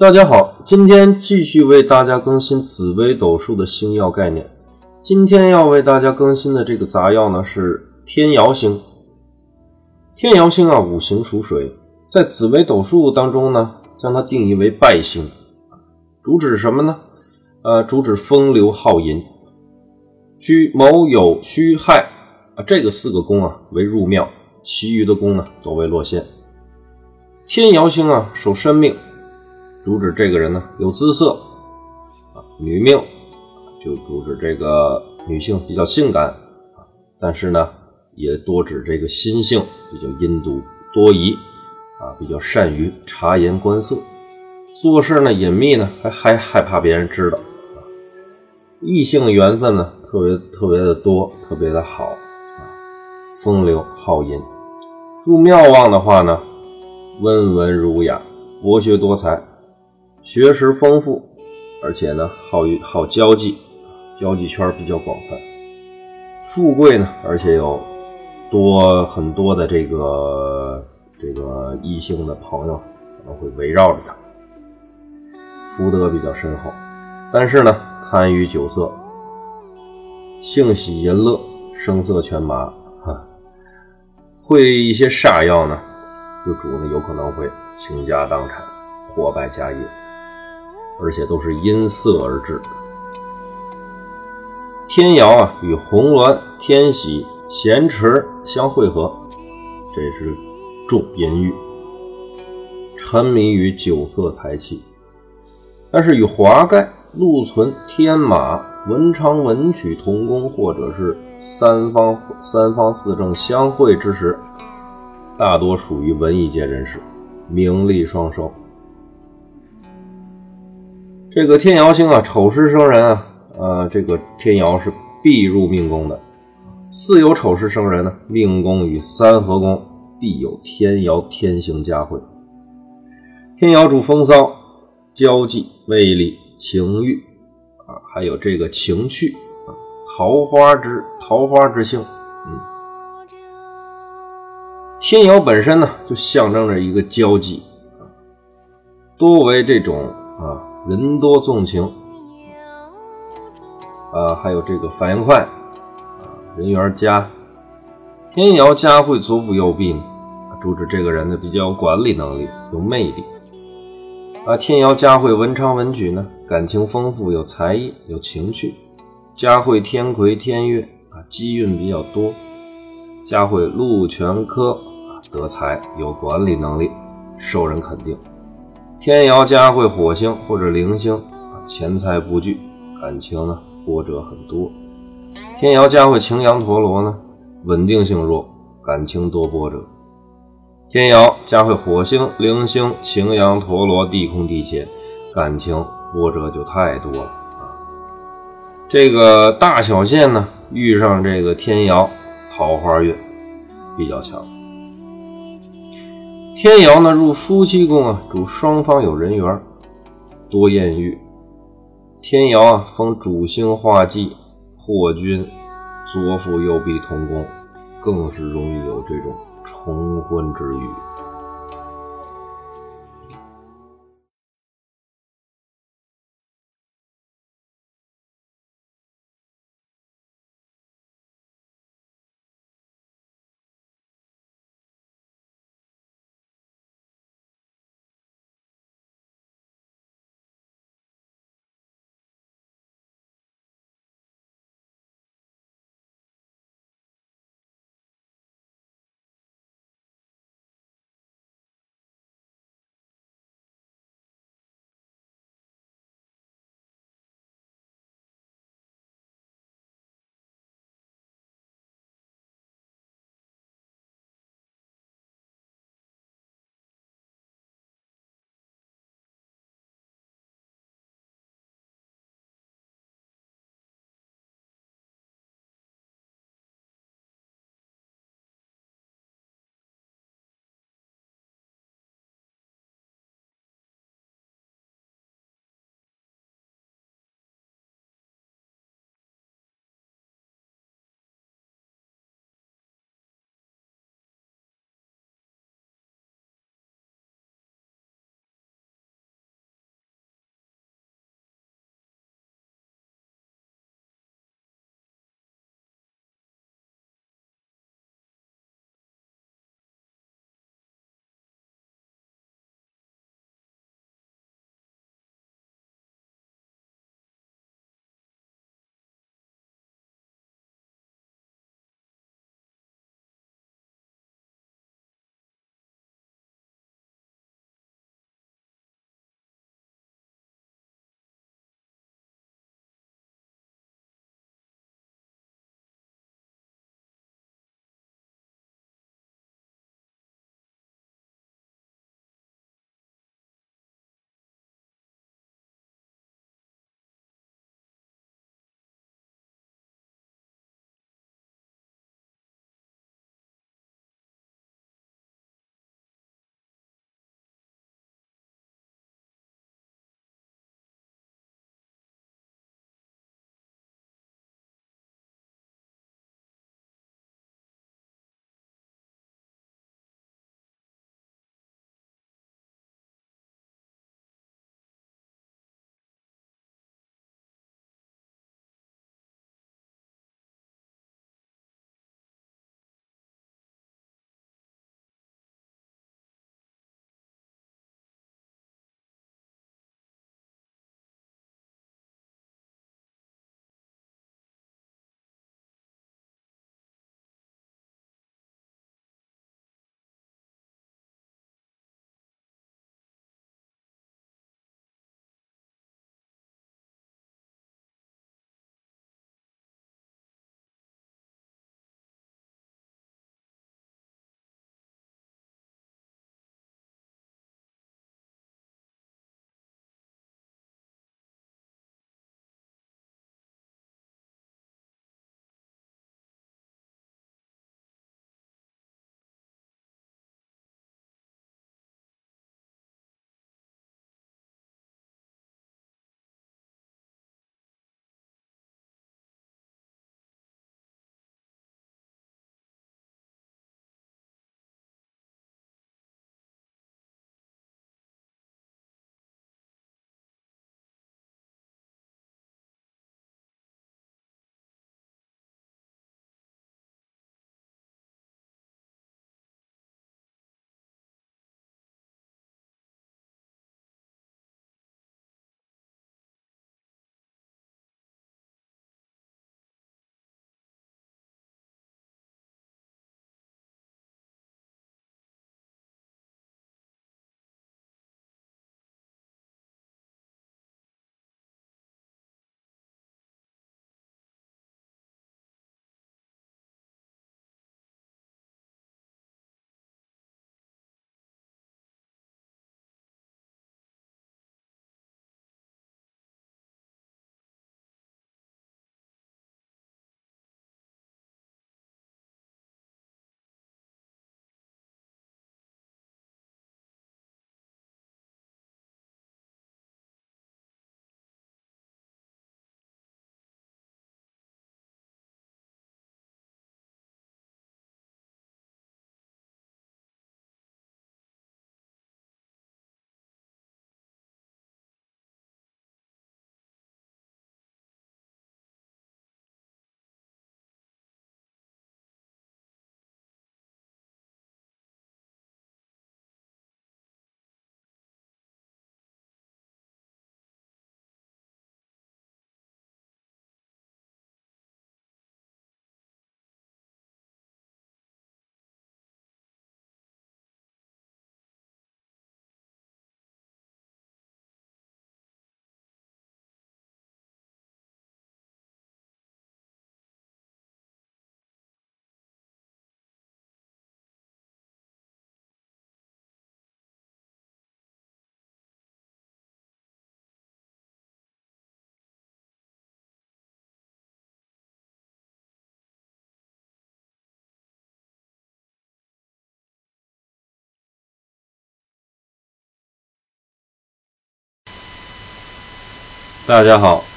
大家好，今天继续为大家更新紫微斗数的星耀概念。今天要为大家更新的这个杂曜呢是天姚星。天姚星啊，五行属水，在紫微斗数当中呢，将它定义为败星，主指什么呢？呃，主指风流好淫，居卯酉戌亥啊这个四个宫啊为入庙，其余的宫呢都为落陷。天姚星啊，守身命。主指这个人呢有姿色啊，女命就主指这个女性比较性感啊，但是呢也多指这个心性比较阴毒多疑啊，比较善于察言观色，做事呢隐秘呢还还害怕别人知道，异性缘分呢特别特别的多，特别的好啊，风流好淫，入庙望的话呢温文儒雅，博学多才。学识丰富，而且呢，好于好交际，交际圈比较广泛。富贵呢，而且有多很多的这个这个异性的朋友可能会围绕着他，福德比较深厚。但是呢，贪于酒色，性喜淫乐，声色犬马，哈，会一些煞药呢，就主呢有可能会倾家荡产，破败家业。而且都是因色而至。天姚啊，与红鸾、天喜、咸池相汇合，这是重淫欲，沉迷于酒色财气。但是与华盖、禄存、天马、文昌、文曲同宫，或者是三方三方四正相会之时，大多属于文艺界人士，名利双收。这个天姚星啊，丑时生人啊，呃，这个天姚是必入命宫的。巳有丑时生人呢，命宫与三合宫必有天姚天行佳慧。天姚主风骚、交际、魅力、情欲啊，还有这个情趣啊，桃花之桃花之星。嗯，天姚本身呢，就象征着一个交际啊，多为这种啊。人多纵情，啊，还有这个反应快，啊，人缘佳。天姚佳慧左辅右弼，主指这个人呢比较有管理能力，有魅力。啊，天姚佳慧文昌文曲呢，感情丰富，有才艺，有情趣。佳慧天魁天月啊，机运比较多。佳慧禄全科啊，德才，有管理能力，受人肯定。天姚佳慧火星或者灵星，钱财不聚，感情呢波折很多。天姚佳慧擎羊陀罗呢，稳定性弱，感情多波折。天姚佳慧火星灵星擎羊陀罗地空地劫，感情波折就太多了啊。这个大小线呢，遇上这个天姚，桃花运比较强。天姚呢入夫妻宫啊，主双方有人缘，多艳遇。天姚啊封主星化忌，破君左辅右弼同宫，更是容易有这种重婚之欲。大家好。